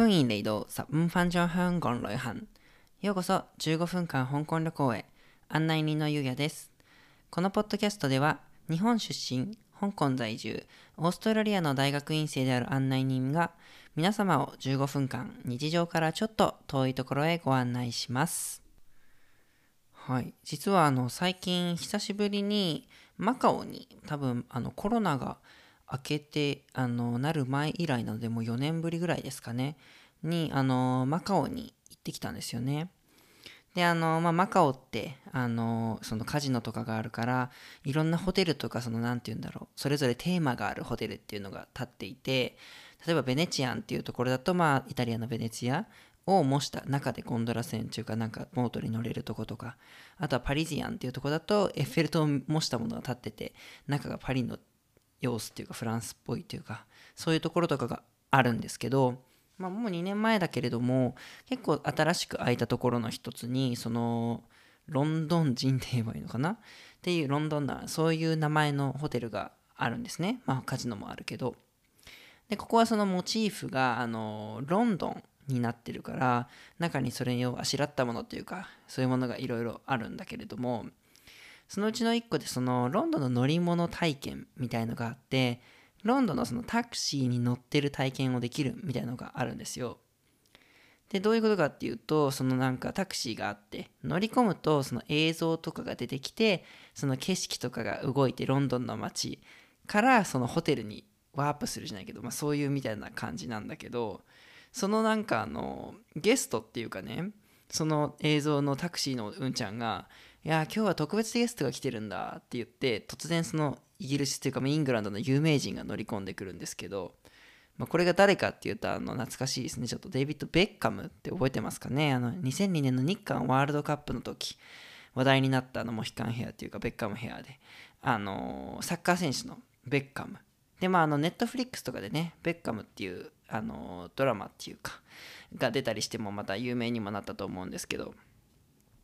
歡迎嚟到十五分鐘香港旅行。ようこそ15分間香港旅行へ。案内人のゆうやです。このポッドキャストでは、日本出身、香港在住、オーストラリアの大学院生である案内人が、皆様を15分間、日常からちょっと遠いところへご案内します。はい。実は、あの、最近、久しぶりに、マカオに、多分、あの、コロナが明けて、あの、なる前以来なので、もう4年ぶりぐらいですかね、に、あの、マカオに行ってきたんですよね。で、あの、まあ、マカオって、あの、そのカジノとかがあるから、いろんなホテルとか、その、なんて言うんだろう、それぞれテーマがあるホテルっていうのが立っていて、例えばベネチアンっていうところだと、まあ、イタリアのベネチアを模した中でゴンドラ船っていうか、なんかボートに乗れるとことか、あとはパリジアンっていうとこだと、エッフェル塔を模したものが立ってて、中がパリの様子っていうか、フランスっぽいっていうか、そういうところとかがあるんですけど、まあ、もう2年前だけれども結構新しく開いたところの一つにそのロンドン人って言えばいいのかな？っていうロンドンなそういう名前のホテルがあるんですね。まあカジノもあるけど。でここはそのモチーフがあのロンドンになってるから中にそれをあしらったものというかそういうものがいろいろあるんだけれどもそのうちの一個でそのロンドンの乗り物体験みたいのがあってロンドンのそのタクシーに乗ってる体験をできるみたいのがあるんですよ。で、どういうことかっていうと、そのなんかタクシーがあって、乗り込むとその映像とかが出てきて、その景色とかが動いてロンドンの街からそのホテルにワープするじゃないけど、まあそういうみたいな感じなんだけど、そのなんかあの、ゲストっていうかね、その映像のタクシーのうんちゃんが、いや、今日は特別ゲストが来てるんだって言って、突然そのイギリスっていうか、イングランドの有名人が乗り込んでくるんですけど、まあ、これが誰かっていうと、あの、懐かしいですね。ちょっとデイビッド・ベッカムって覚えてますかねあの、2002年の日韓ワールドカップの時、話題になったあの、モヒカンヘアっていうか、ベッカムヘアで、あの、サッカー選手のベッカム。で、まあ、あの、ネットフリックスとかでね、ベッカムっていう、あの、ドラマっていうか、が出たりしてもまた有名にもなったと思うんですけど、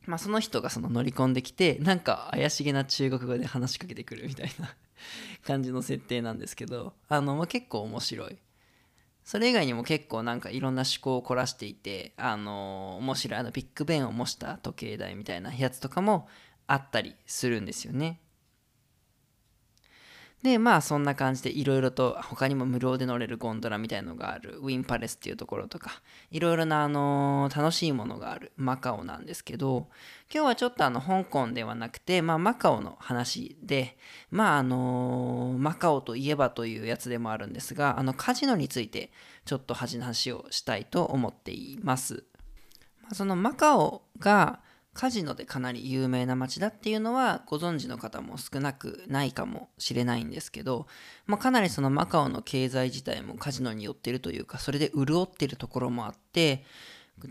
まあ、その人がその乗り込んできてなんか怪しげな中国語で話しかけてくるみたいな 感じの設定なんですけどあの、まあ、結構面白い。それ以外にも結構なんかいろんな思考を凝らしていてあの面白いあのビッグベンを模した時計台みたいなやつとかもあったりするんですよね。でまあそんな感じでいろいろと他にも無料で乗れるゴンドラみたいのがあるウィンパレスっていうところとかいろいろなあの楽しいものがあるマカオなんですけど今日はちょっとあの香港ではなくて、まあ、マカオの話でまああのマカオといえばというやつでもあるんですがあのカジノについてちょっと話をしたいと思っています。そのマカオがカジノでかなり有名な街だっていうのはご存知の方も少なくないかもしれないんですけど、まあ、かなりそのマカオの経済自体もカジノに寄ってるというかそれで潤ってるところもあって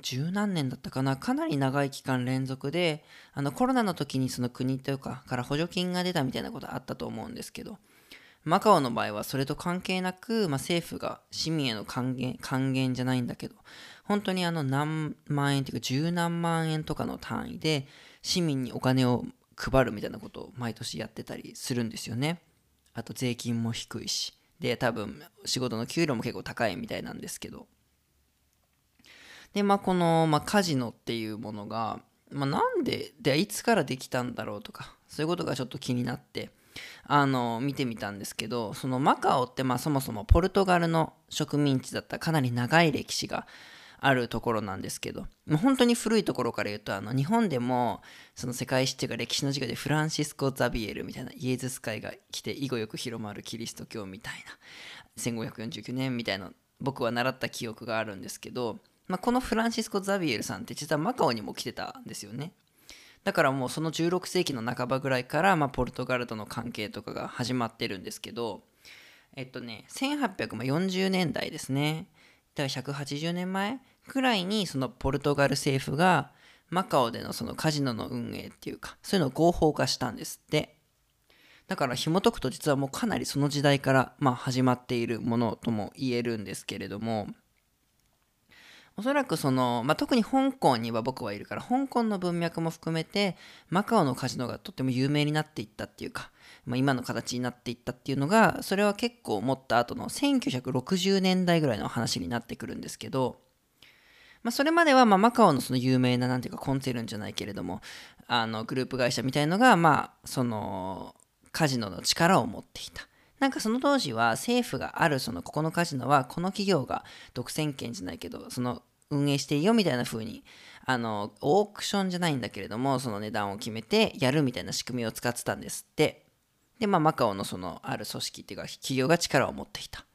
十何年だったかなかなり長い期間連続であのコロナの時にその国というかから補助金が出たみたいなことあったと思うんですけどマカオの場合はそれと関係なく、まあ、政府が市民への還元還元じゃないんだけど本当にあの何万円っていうか十何万円とかの単位で市民にお金を配るみたいなことを毎年やってたりするんですよね。あと税金も低いし。で、多分仕事の給料も結構高いみたいなんですけど。で、まあこの、まあ、カジノっていうものが、まあ、なんで、で、いつからできたんだろうとか、そういうことがちょっと気になって、あの見てみたんですけどそのマカオってまあそもそもポルトガルの植民地だったかなり長い歴史があるところなんですけどもう本当に古いところから言うとあの日本でもその世界史っていうか歴史の授業でフランシスコ・ザビエルみたいなイエズス会が来て以後よく広まるキリスト教みたいな 1549年みたいな僕は習った記憶があるんですけど、まあ、このフランシスコ・ザビエルさんって実はマカオにも来てたんですよね。だからもうその16世紀の半ばぐらいから、まあ、ポルトガルとの関係とかが始まってるんですけどえっとね1840年代ですねだから180年前くらいにそのポルトガル政府がマカオでのそのカジノの運営っていうかそういうのを合法化したんですって。だから紐解くと実はもうかなりその時代からまあ始まっているものとも言えるんですけれどもおそらくその、まあ、特に香港には僕はいるから香港の文脈も含めてマカオのカジノがとっても有名になっていったっていうか、まあ、今の形になっていったっていうのがそれは結構持った後の1960年代ぐらいの話になってくるんですけどまあ、それまではまマカオのその有名ななんていうかコンツェルンじゃないけれどもあのグループ会社みたいのがまあそのカジノの力を持っていた。なんかその当時は政府があるそのここのカジノはこの企業が独占権じゃないけどその運営していいよみたいな風にあのオークションじゃないんだけれどもその値段を決めてやるみたいな仕組みを使ってたんですって。でまあマカオのそのある組織っていうか企業が力を持っていた。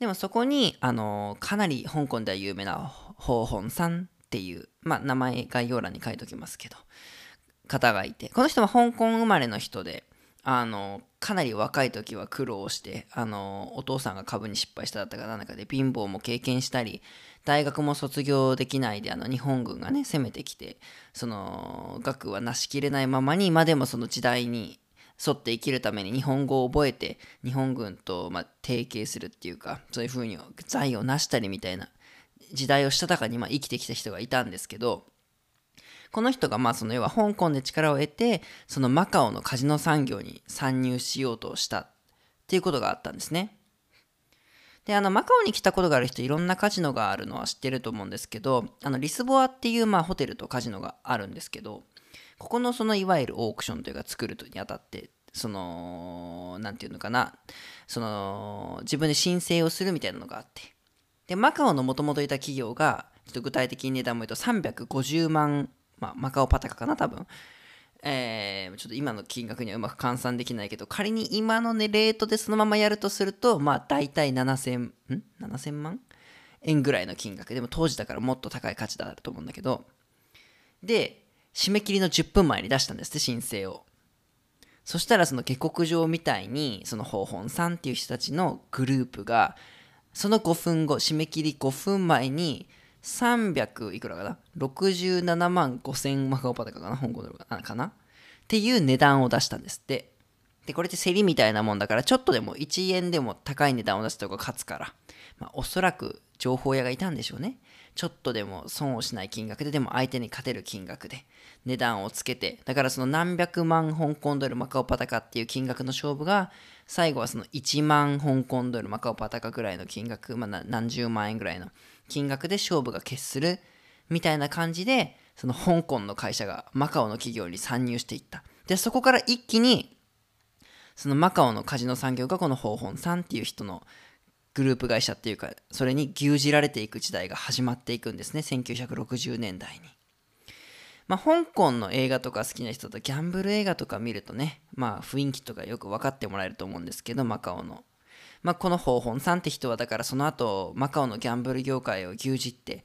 でもそこにあのかなり香港では有名なホーホンさんっていうまあ名前概要欄に書いておきますけど方がいてこの人は香港生まれの人であのかなり若い時は苦労してあのお父さんが株に失敗しただったかなんかで貧乏も経験したり大学も卒業できないであの日本軍がね攻めてきてその学はなしきれないままに今でもその時代に沿って生きるために日本語を覚えて日本軍とま提携するっていうかそういうふうに財を成したりみたいな時代をしたたかにま生きてきた人がいたんですけどこの人がまあその要は香港で力を得てそのマカオのカジノ産業に参入しようとしたっていうことがあったんですね。で、あの、マカオに来たことがある人、いろんなカジノがあるのは知ってると思うんですけど、あの、リスボアっていう、まあ、ホテルとカジノがあるんですけど、ここのその、いわゆるオークションというか、作るにあたって、その、なんていうのかな、その、自分で申請をするみたいなのがあって、で、マカオのもともといた企業が、ちょっと具体的に値段も言うと350万まあ、マカオパタカかな、多分。えー、ちょっと今の金額にはうまく換算できないけど、仮に今のね、レートでそのままやるとすると、まあ、大体7000、ん ?7000 万円ぐらいの金額。でも当時だからもっと高い価値だと思うんだけど、で、締め切りの10分前に出したんですって、申請を。そしたらその下克上みたいに、その方本さんっていう人たちのグループが、その5分後、締め切り5分前に、300いくらかな ?67 万5000マカオパタカかな？香港ドルかな？っていう値段を出したんですって。で、これって競りみたいなもんだから、ちょっとでも1円でも高い値段を出した方が勝つから、まあ、おそらく情報屋がいたんでしょうね。ちょっとでも損をしない金額で、でも相手に勝てる金額で値段をつけて、だからその何百万香港ドルマカオパタカっていう金額の勝負が、最後はその1万香港ドルマカオパタカぐらいの金額、まあ、何十万円ぐらいの金額で勝負が決するみたいな感じでその香港の会社がマカオの企業に参入していった。でそこから一気にそのマカオのカジノ産業がこのホーホンさんっていう人のグループ会社っていうかそれに牛耳られていく時代が始まっていくんですね。1960年代に。まあ香港の映画とか好きな人とギャンブル映画とか見るとねまあ雰囲気とかよく分かってもらえると思うんですけどマカオの。まあ、このホーホンさんって人はだからその後マカオのギャンブル業界を牛耳って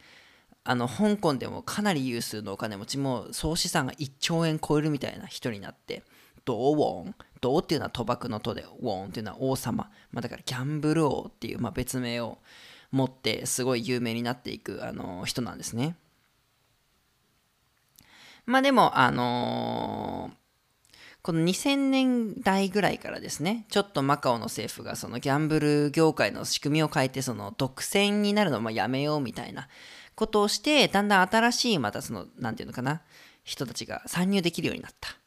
あの香港でもかなり有数のお金持ちも総資産が1兆円超えるみたいな人になってドウォン。ドーっていうのは賭博の賭でウォンっていうのは王様、まあ、だからギャンブル王っていう、まあ、別名を持ってすごい有名になっていくあの人なんですね。まあでもあのーこの2000年代ぐらいからですね、ちょっとマカオの政府がそのギャンブル業界の仕組みを変えて、その独占になるのをやめようみたいなことをして、だんだん新しいまたその、なんていうのかな、人たちが参入できるようになった。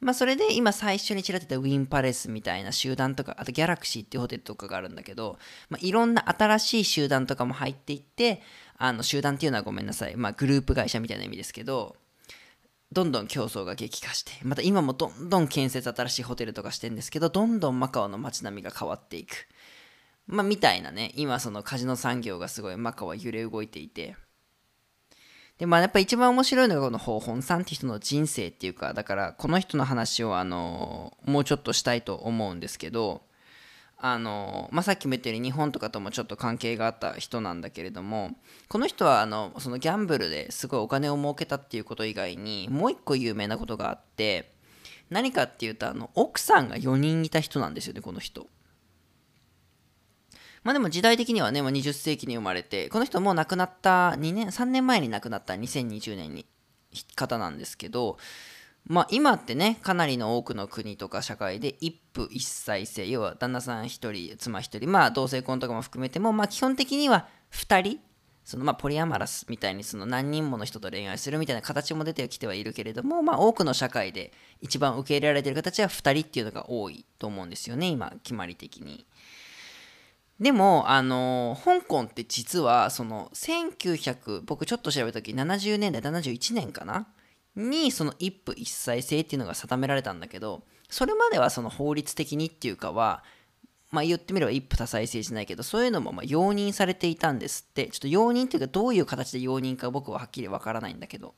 まあそれで今最初にちらってたウィンパレスみたいな集団とか、あとギャラクシーっていうホテルとかがあるんだけど、まあ、いろんな新しい集団とかも入っていって、あの集団っていうのはごめんなさい、まあグループ会社みたいな意味ですけど、どんどん競争が激化して、また今もどんどん建設新しいホテルとかしてるんですけど、どんどんマカオの街並みが変わっていく。まあ、みたいなね、今そのカジノ産業がすごいマカオは揺れ動いていて、で、まあやっぱ一番面白いのがこのホーホンさんって人の人生っていうか、だからこの人の話をあの、もうちょっとしたいと思うんですけど、あの、まあ、さっきも言ったように日本とかともちょっと関係があった人なんだけれどもこの人はあのそのギャンブルですごいお金を儲けたっていうこと以外にもう一個有名なことがあって何かっていうとあの奥さんが4人いた人なんですよねこの人。まあでも時代的にはね、まあ、20世紀に生まれてこの人もう亡くなった2年3年前に亡くなった2020年に方なんですけどまあ、今ってねかなりの多くの国とか社会で一夫一妻制要は旦那さん1人妻1人まあ同性婚とかも含めても、まあ、基本的には2人そのまあポリアマラスみたいにその何人もの人と恋愛するみたいな形も出てきてはいるけれども、まあ、多くの社会で一番受け入れられている形は2人っていうのが多いと思うんですよね今決まり的に。でも、あの香港って実はその1900僕ちょっと調べた時70年代71年かな？にその一夫一妻制っていうのが定められたんだけどそれまではその法律的にっていうかはまあ言ってみれば一夫多妻制じゃないけどそういうのもま容認されていたんですって。ちょっと容認っていうかどういう形で容認か僕ははっきりわからないんだけど。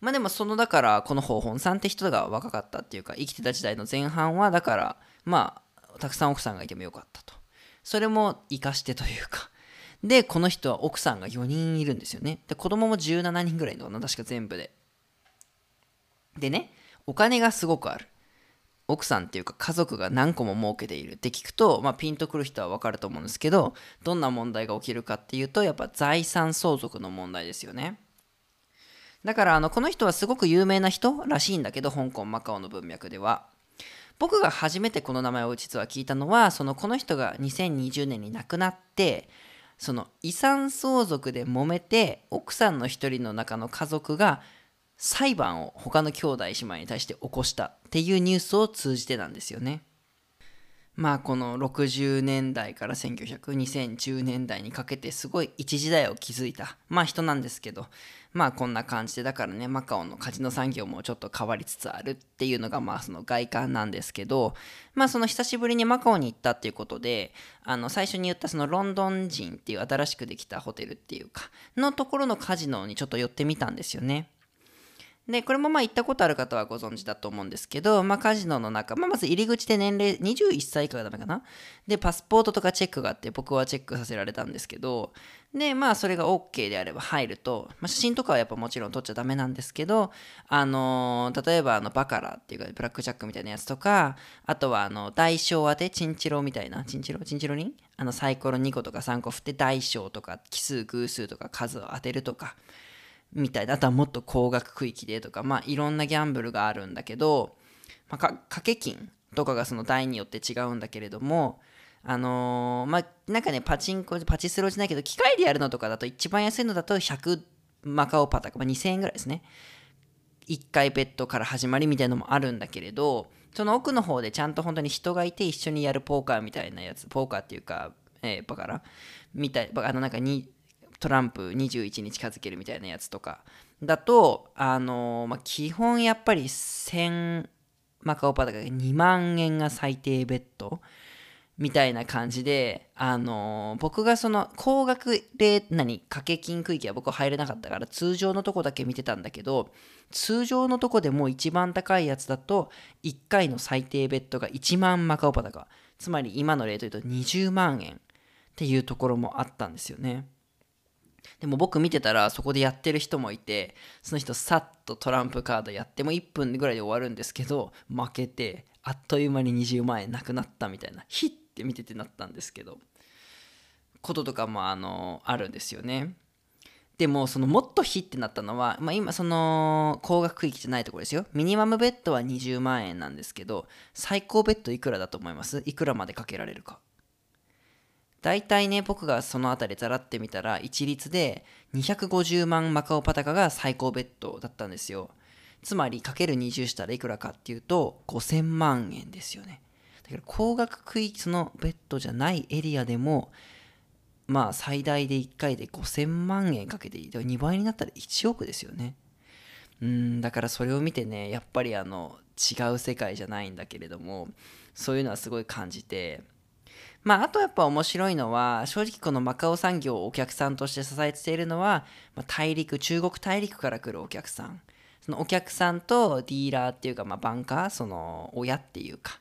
まあでもそのだからこの方本さんって人が若かったっていうか生きてた時代の前半はだからまあたくさん奥さんがいてもよかったと。それも生かしてというか。でこの人は奥さんが4人いるんですよね。で子供も17人ぐらいのかな確か全部で。でねお金がすごくある。奥さんっていうか家族が何個も儲けている。って聞くと、まあ、ピンとくる人は分かると思うんですけどどんな問題が起きるかっていうとやっぱ財産相続の問題ですよね。だからあのこの人はすごく有名な人らしいんだけど香港マカオの文脈では。僕が初めてこの名前を実は聞いたのはそのこの人が2020年に亡くなってその遺産相続で揉めて奥さんの一人の中の家族が裁判を他の兄弟姉妹に対して起こしたっていうニュースを通じてなんですよね。まあこの60年代から1900、2010年代にかけてすごい一時代を築いた、まあ人なんですけど、まあこんな感じで、だからね、マカオのカジノ産業もちょっと変わりつつあるっていうのがまあその外観なんですけど、まあその久しぶりにマカオに行ったっていうことで、あの最初に言ったそのロンドン人っていう新しくできたホテルっていうか、のところのカジノにちょっと寄ってみたんですよね。で、これもまあ行ったことある方はご存知だと思うんですけど、まあカジノの中、まあまず入り口で年齢21歳以下がダメかな？で、パスポートとかチェックがあって僕はチェックさせられたんですけど、で、まあそれが OK であれば入ると、まあ、写真とかはやっぱもちろん撮っちゃダメなんですけど、あのー、例えばあのバカラっていうかブラックジャックみたいなやつとか、あとはあの大小当て、チンチロみたいな、チンチロ？チンチロリン？あのサイコロ2個とか3個振って大小とか奇数偶数とか数を当てるとか、みたいな。あとはもっと高額区域でとかまあいろんなギャンブルがあるんだけど、まあ、掛け金とかがその台によって違うんだけれどもあのー、まあなんかねパチンコパチスロじゃないけど機械でやるのとかだと一番安いのだと100マカオパタカ、まあ、2000円ぐらいですね。1回ベッドから始まりみたいなのもあるんだけれどその奥の方でちゃんと本当に人がいて一緒にやるポーカーみたいなやつポーカーっていうか、えー、バカラみたいあのなんかにトランプ21に近づけるみたいなやつとかだと、あのまあ、基本やっぱり1000マカオパタが2万円が最低ベッドみたいな感じで、あの僕がその高額で何掛け金区域は僕は入れなかったから通常のとこだけ見てたんだけど通常のとこでも一番高いやつだと1回の最低ベッドが1万マカオパタカつまり今のレートで言うと20万円っていうところもあったんですよね。でも僕見てたらそこでやってる人もいてその人さっとトランプカードやっても1分ぐらいで終わるんですけど負けてあっという間に20万円なくなったみたいなヒッて見ててなったんですけどこととかもあのあるんですよね。でもそのもっとヒッてなったのは、まあ、今その高額区域じゃないところですよ。ミニマムベッドは20万円なんですけど最高ベッドいくらだと思います？いくらまでかけられるか。大体ね、僕がその辺りざらってみたら、一律で250万マカオパタカが最高ベッドだったんですよ。つまり、かける20したらいくらかっていうと、5000万円ですよね。だから高額区域のベッドじゃないエリアでも、まあ最大で1回で5000万円かけていて、2倍になったら1億ですよね。うん、だからそれを見てね、やっぱりあの、違う世界じゃないんだけれども、そういうのはすごい感じて、まあ、あとやっぱ面白いのは、正直このマカオ産業をお客さんとして支えているのは、まあ、大陸、中国大陸から来るお客さん。そのお客さんとディーラーっていうか、まあ、バンカー、その親っていうか、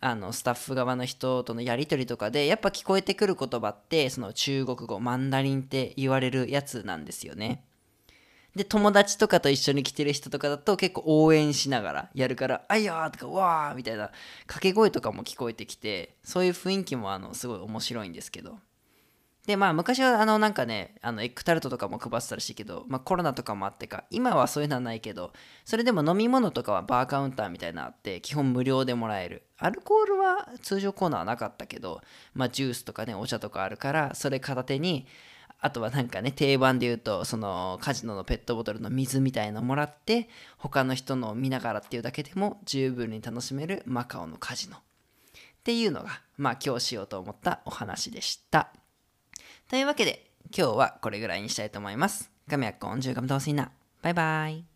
あのスタッフ側の人とのやり取りとかでやっぱ聞こえてくる言葉ってその中国語マンダリンって言われるやつなんですよね。で、友達とかと一緒に来てる人とかだと結構応援しながらやるから、あいやーとか、わーみたいな掛け声とかも聞こえてきて、そういう雰囲気もあのすごい面白いんですけど。で、まあ昔はあのなんかね、あのエッグタルトとかも配ってたらしいけど、まあコロナとかもあってか、今はそういうのはないけど、それでも飲み物とかはバーカウンターみたいなのあって、基本無料でもらえる。アルコールは通常コーナーはなかったけど、まあジュースとかね、お茶とかあるから、それ片手に、あとはなんかね、定番で言うと、そのカジノのペットボトルの水みたいのもらって、他の人のを見ながらっていうだけでも十分に楽しめるマカオのカジノ。っていうのが、まあ今日しようと思ったお話でした。というわけで、今日はこれぐらいにしたいと思います。今日咁多先啦，拜拜。